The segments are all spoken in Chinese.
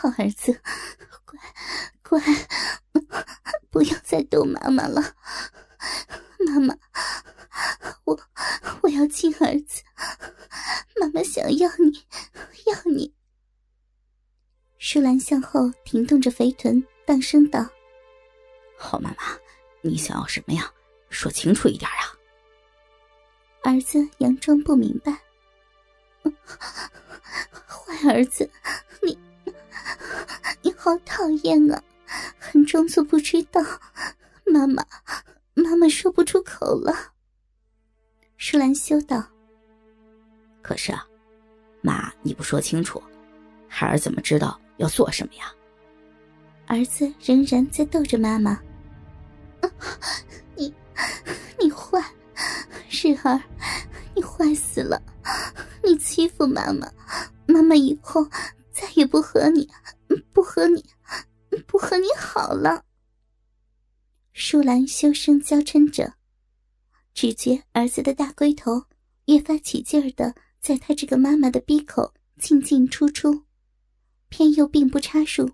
好儿子，乖乖。不要再逗妈妈了，妈妈，我我要亲儿子，妈妈想要你，要你。舒兰向后停动着肥臀，大声道：“好妈妈，你想要什么呀？说清楚一点啊！”儿子佯装不明白：“坏儿子，你你好讨厌啊！”还装作不知道，妈妈，妈妈说不出口了。舒兰修道：“可是啊，妈，你不说清楚，孩儿怎么知道要做什么呀？”儿子仍然在逗着妈妈：“你，你坏，日儿，你坏死了！你欺负妈妈，妈妈以后再也不和你，不和你。”不和你好了。舒兰羞声娇嗔着，只觉儿子的大龟头越发起劲儿的在他这个妈妈的鼻口进进出出，偏又并不插入，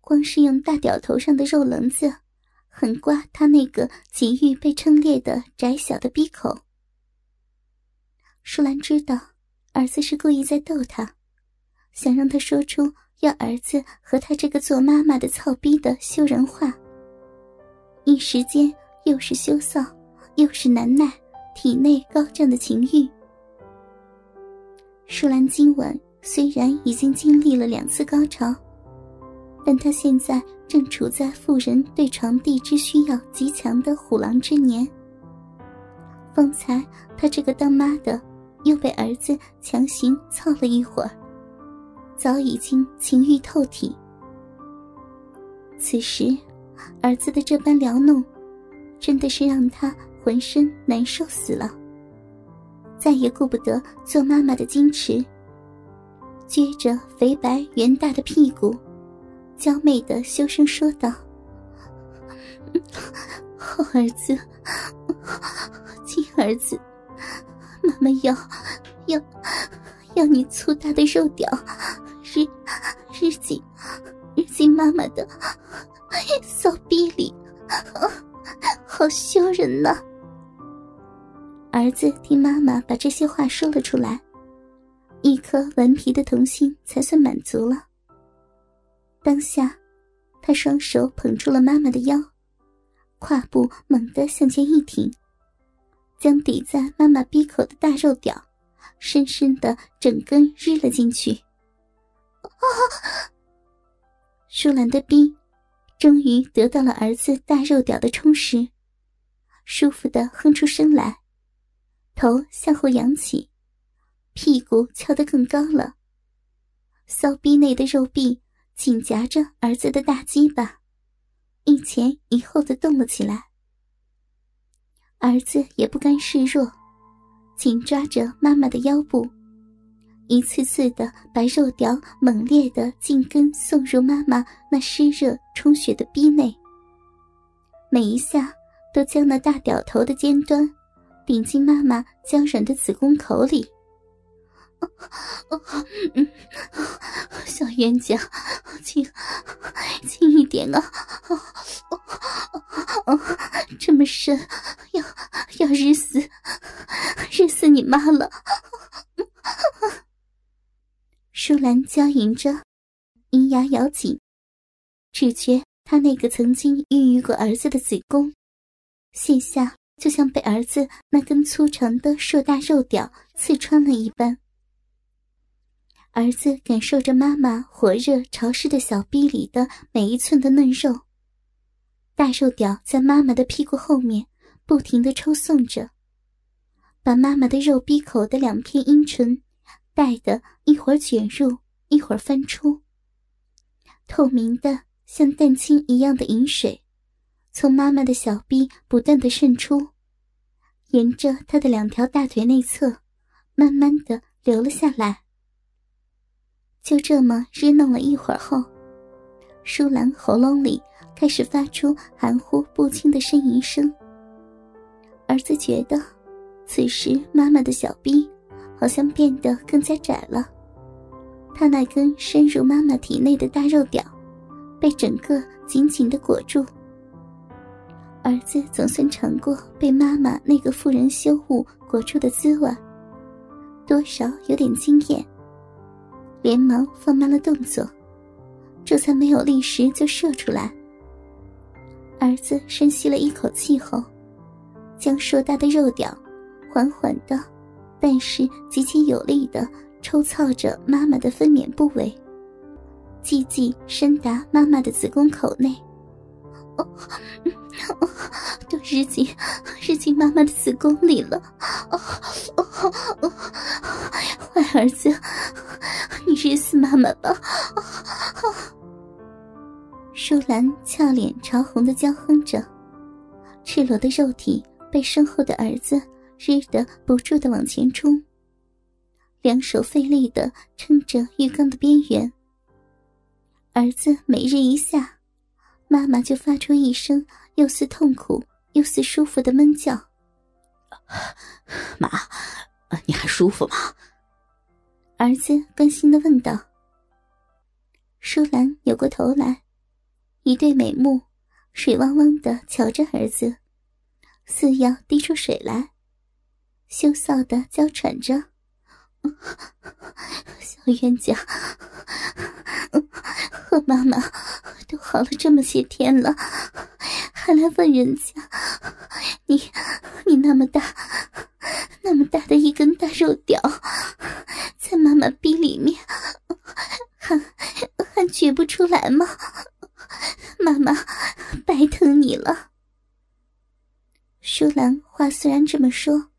光是用大屌头上的肉棱子狠刮他那个急欲被撑裂的窄小的鼻口。舒兰知道儿子是故意在逗他，想让他说出。要儿子和他这个做妈妈的操逼的羞人话，一时间又是羞臊，又是难耐，体内高涨的情欲。舒兰今晚虽然已经经历了两次高潮，但她现在正处在妇人对床地之需要极强的虎狼之年。方才她这个当妈的又被儿子强行操了一会儿。早已经情欲透体，此时儿子的这般撩弄，真的是让他浑身难受死了。再也顾不得做妈妈的矜持，撅着肥白圆大的屁股，娇媚的羞声说道：“好儿子，亲儿子，妈妈要要让你粗大的肉屌。”日日进日进妈妈的骚逼里，好羞人呐！儿子听妈妈把这些话说了出来，一颗顽皮的童心才算满足了。当下，他双手捧住了妈妈的腰，胯部猛地向前一挺，将抵在妈妈鼻口的大肉屌，深深的整根日了进去。啊！舒兰的逼终于得到了儿子大肉屌的充实，舒服的哼出声来，头向后仰起，屁股翘得更高了。骚逼内的肉壁紧夹着儿子的大鸡巴，一前一后的动了起来。儿子也不甘示弱，紧抓着妈妈的腰部。一次次的把肉屌猛烈的进根送入妈妈那湿热充血的逼内，每一下都将那大屌头的尖端顶进妈妈娇软的子宫口里。小冤家，轻轻一点啊！这么深，要要日死，日死你妈了！舒兰娇吟着，银牙咬紧，只觉她那个曾经孕育过儿子的子宫，现下就像被儿子那根粗长的硕大肉屌刺穿了一般。儿子感受着妈妈火热潮湿的小臂里的每一寸的嫩肉，大肉屌在妈妈的屁股后面不停的抽送着，把妈妈的肉逼口的两片阴唇。带的一会儿卷入，一会儿翻出。透明的像蛋清一样的饮水，从妈妈的小臂不断的渗出，沿着她的两条大腿内侧，慢慢的流了下来。就这么日弄了一会儿后，舒兰喉咙里开始发出含糊不清的呻吟声。儿子觉得，此时妈妈的小臂好像变得更加窄了，他那根深入妈妈体内的大肉屌，被整个紧紧的裹住。儿子总算尝过被妈妈那个妇人羞物裹住的滋味，多少有点惊艳。连忙放慢了动作，这才没有立时就射出来。儿子深吸了一口气后，将硕大的肉屌缓缓的，但是极其有力的抽操着妈妈的分娩部位，寂寂深达妈妈的子宫口内。哦，都日进日进妈妈的子宫里了。哦哦，儿子，你日死妈妈吧！舒兰俏脸潮红的娇哼着，赤裸的肉体被身后的儿子日得不住的往前冲，两手费力的撑着浴缸的边缘。儿子每日一下。妈妈就发出一声又似痛苦又似舒服的闷叫。妈，你还舒服吗？儿子关心的问道。舒兰扭过头来，一对美目水汪汪的瞧着儿子，似要滴出水来，羞臊的娇喘着：“小冤家。”和妈妈都好了这么些天了，还来问人家？你你那么大，那么大的一根大肉屌，里面，还还觉不出来吗？妈妈白疼你了。舒兰话虽然这么说，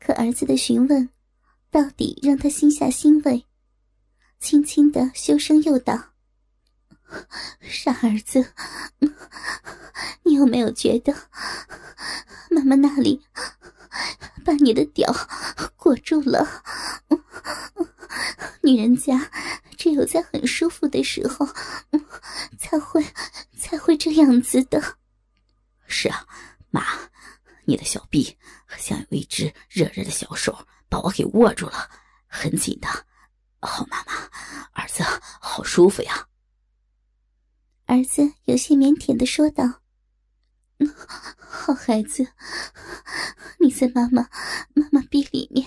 可儿子的询问，到底让他心下欣慰。轻轻的羞声又道：“傻儿子，你有没有觉得妈妈那里把你的屌裹住了？女人家只有在很舒服的时候，才会才会这样子的。是啊，妈，你的小臂像有一只热热的小手把我给握住了，很紧的。”好妈妈，儿子好舒服呀。儿子有些腼腆的说道：“好孩子，你在妈妈妈妈臂里面，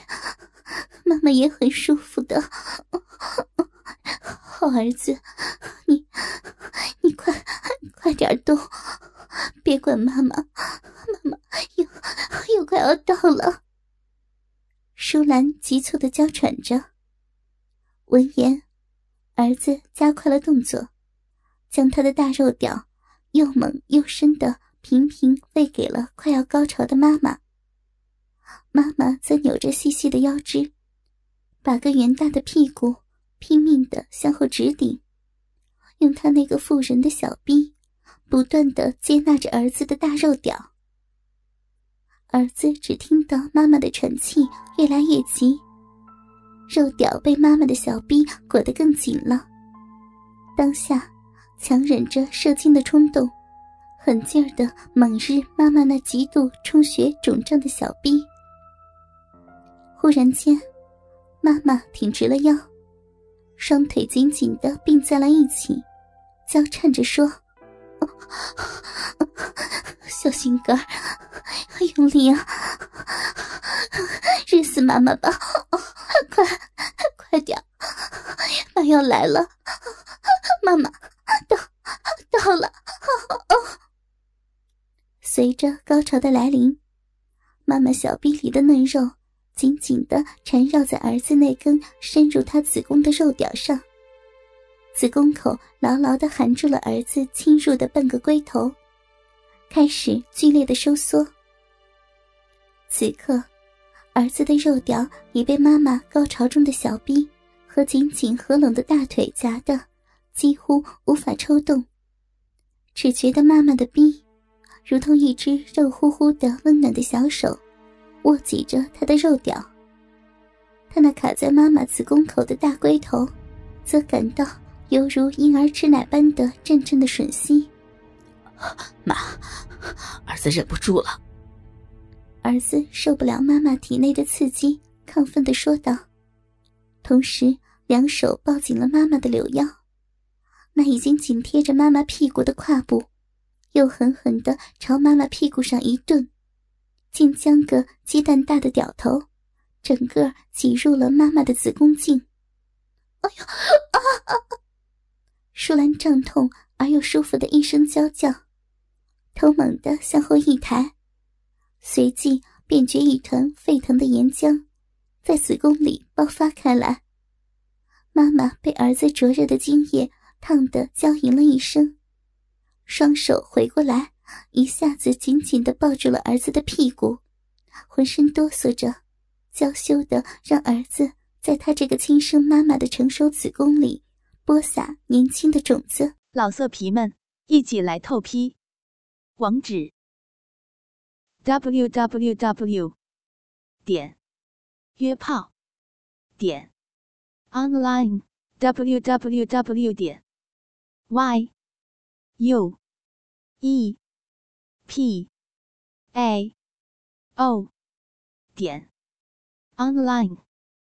妈妈也很舒服的。好儿子，你你快快点动，别管妈妈，妈妈又又快要到了。”舒兰急促的娇喘着。闻言，儿子加快了动作，将他的大肉屌又猛又深的频频喂给了快要高潮的妈妈。妈妈则扭着细细的腰肢，把个圆大的屁股拼命的向后直顶，用他那个妇人的小臂不断的接纳着儿子的大肉屌。儿子只听到妈妈的喘气越来越急。肉屌被妈妈的小臂裹得更紧了，当下强忍着射精的冲动，狠劲儿的猛日妈妈那极度充血肿胀的小臂。忽然间，妈妈挺直了腰，双腿紧紧的并在了一起，娇颤着说：“小心肝，用力啊，日死妈妈吧！”快，快点！妈要来了，妈妈到到了。随着高潮的来临，妈妈小臂里的嫩肉紧紧的缠绕在儿子那根深入他子宫的肉屌上，子宫口牢牢的含住了儿子侵入的半个龟头，开始剧烈的收缩。此刻。儿子的肉屌已被妈妈高潮中的小臂和紧紧合拢的大腿夹的几乎无法抽动，只觉得妈妈的臂如同一只肉乎乎的温暖的小手，握紧着他的肉屌。他那卡在妈妈子宫口的大龟头，则感到犹如婴儿吃奶般的阵阵的吮吸。妈，儿子忍不住了。儿子受不了妈妈体内的刺激，亢奋的说道，同时两手抱紧了妈妈的柳腰，那已经紧贴着妈妈屁股的胯部，又狠狠的朝妈妈屁股上一顿，竟将个鸡蛋大的屌头，整个挤入了妈妈的子宫颈。哎呦啊啊！舒兰胀痛而又舒服的一声娇叫。头猛地向后一抬，随即便觉一团沸腾的岩浆在子宫里爆发开来。妈妈被儿子灼热的精液烫得娇吟了一声，双手回过来，一下子紧紧地抱住了儿子的屁股，浑身哆嗦着，娇羞的让儿子在他这个亲生妈妈的成熟子宫里播撒年轻的种子。老色皮们，一起来透批！网址：w w w 点约炮点 online w w w 点 y u e p a o 点 online。